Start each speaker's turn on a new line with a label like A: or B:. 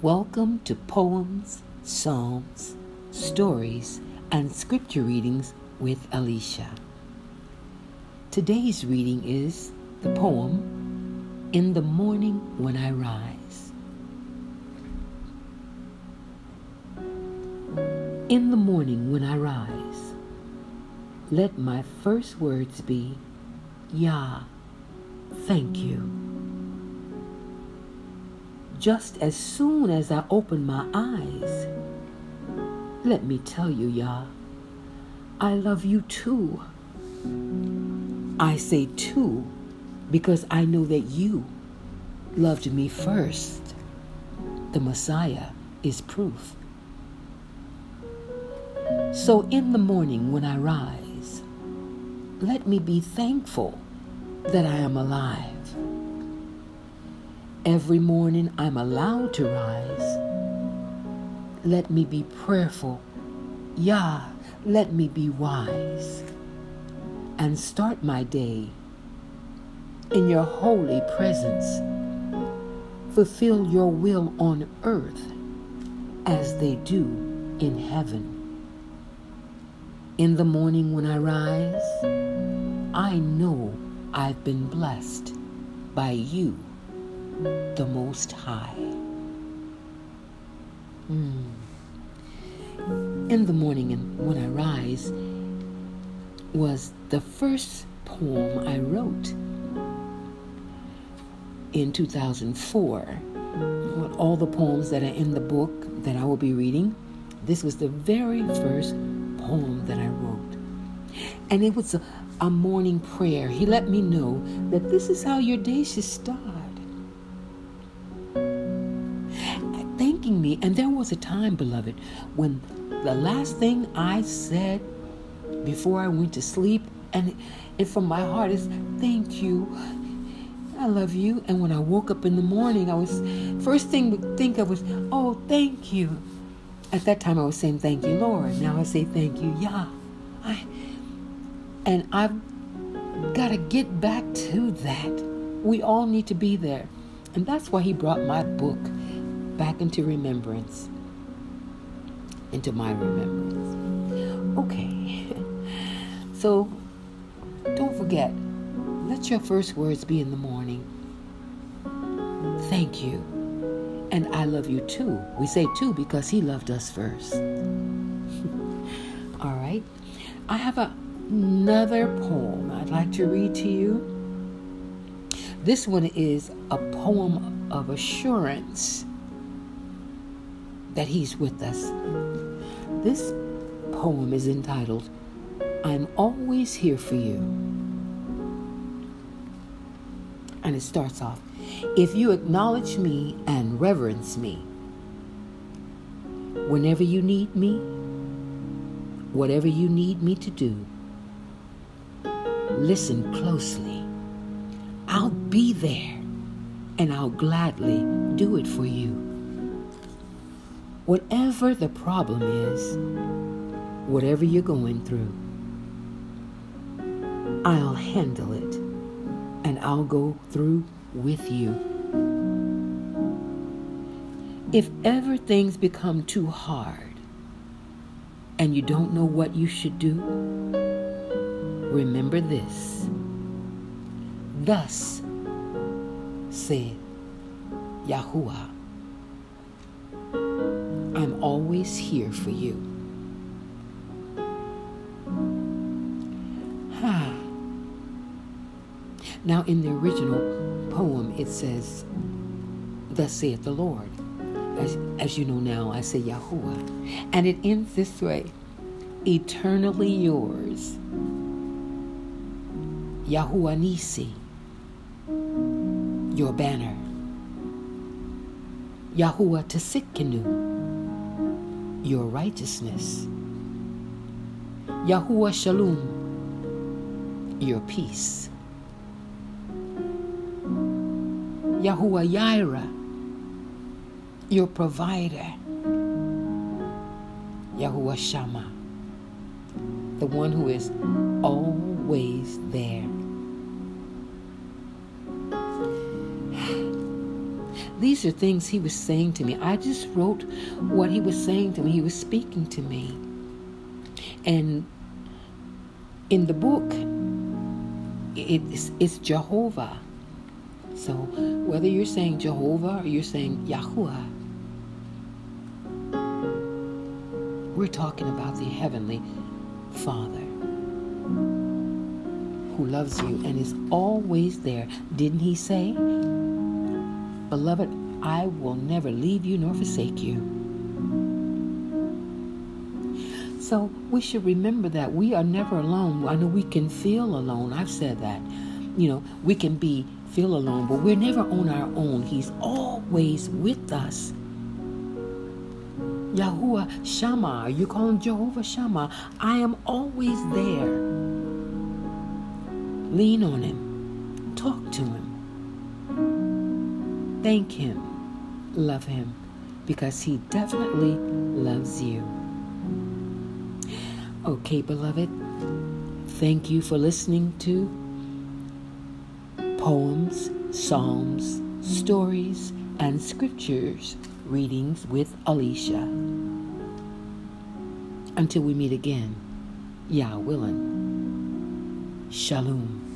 A: Welcome to Poems, Psalms, Stories, and Scripture Readings with Alicia. Today's reading is the poem In the Morning When I Rise. In the morning when I rise, let my first words be, Yah, thank you just as soon as I open my eyes. Let me tell you, Yah, I love you too. I say too because I know that you loved me first. The Messiah is proof. So in the morning when I rise, let me be thankful that I am alive. Every morning I'm allowed to rise. Let me be prayerful. Yah, let me be wise. And start my day in your holy presence. Fulfill your will on earth as they do in heaven. In the morning when I rise, I know I've been blessed by you the Most High. Mm. In the morning and when I rise was the first poem I wrote in 2004. With all the poems that are in the book that I will be reading, this was the very first poem that I wrote. And it was a, a morning prayer. He let me know that this is how your day should start. Me. And there was a time, beloved, when the last thing I said before I went to sleep, and it from my heart is, Thank you. I love you. And when I woke up in the morning, I was, first thing to think of was, Oh, thank you. At that time, I was saying, Thank you, Lord. Now I say, Thank you, Yah. I, and I've got to get back to that. We all need to be there. And that's why He brought my book back into remembrance, into my remembrance. Okay, so don't forget, let your first words be in the morning. Thank you. And I love you too. We say too because he loved us first. All right. I have a, another poem I'd like to read to you. This one is a poem of assurance that He's with us. This poem is entitled, I'm Always Here for You. And it starts off If you acknowledge me and reverence me, whenever you need me, whatever you need me to do, listen closely. I'll be there and I'll gladly do it for you. Whatever the problem is, whatever you're going through, I'll handle it and I'll go through with you. If ever things become too hard and you don't know what you should do, remember this. Thus said Yahuwah I'm always here for you. Ha. Now, in the original poem, it says, Thus saith the Lord. As, as you know now, I say Yahuwah. And it ends this way Eternally yours. Yahuwah Nisi, your banner. Yahuwah Tsidkenu, your righteousness. Yahuwah Shalom, your peace. Yahuwah Yireh, your provider. Yahuwah Shammah, the one who is always there. These are things he was saying to me. I just wrote what he was saying to me. He was speaking to me. And in the book, it's, it's Jehovah. So whether you're saying Jehovah or you're saying Yahuwah, we're talking about the Heavenly Father who loves you and is always there. Didn't he say, Beloved, I will never leave you nor forsake you? So we should remember that we are never alone. I know we can feel alone. I've said that. You know, we can be feel alone, but we're never on our own. He's always with us. Yahuwah Shammah, you call him Jehovah Shammah. I am always there. Lean on him. Talk to him. Thank him. Love him because he definitely loves you. Okay, beloved, thank you for listening to poems, psalms, stories, and scriptures readings with Alicia. Until we meet again, Yah willing. Shalom.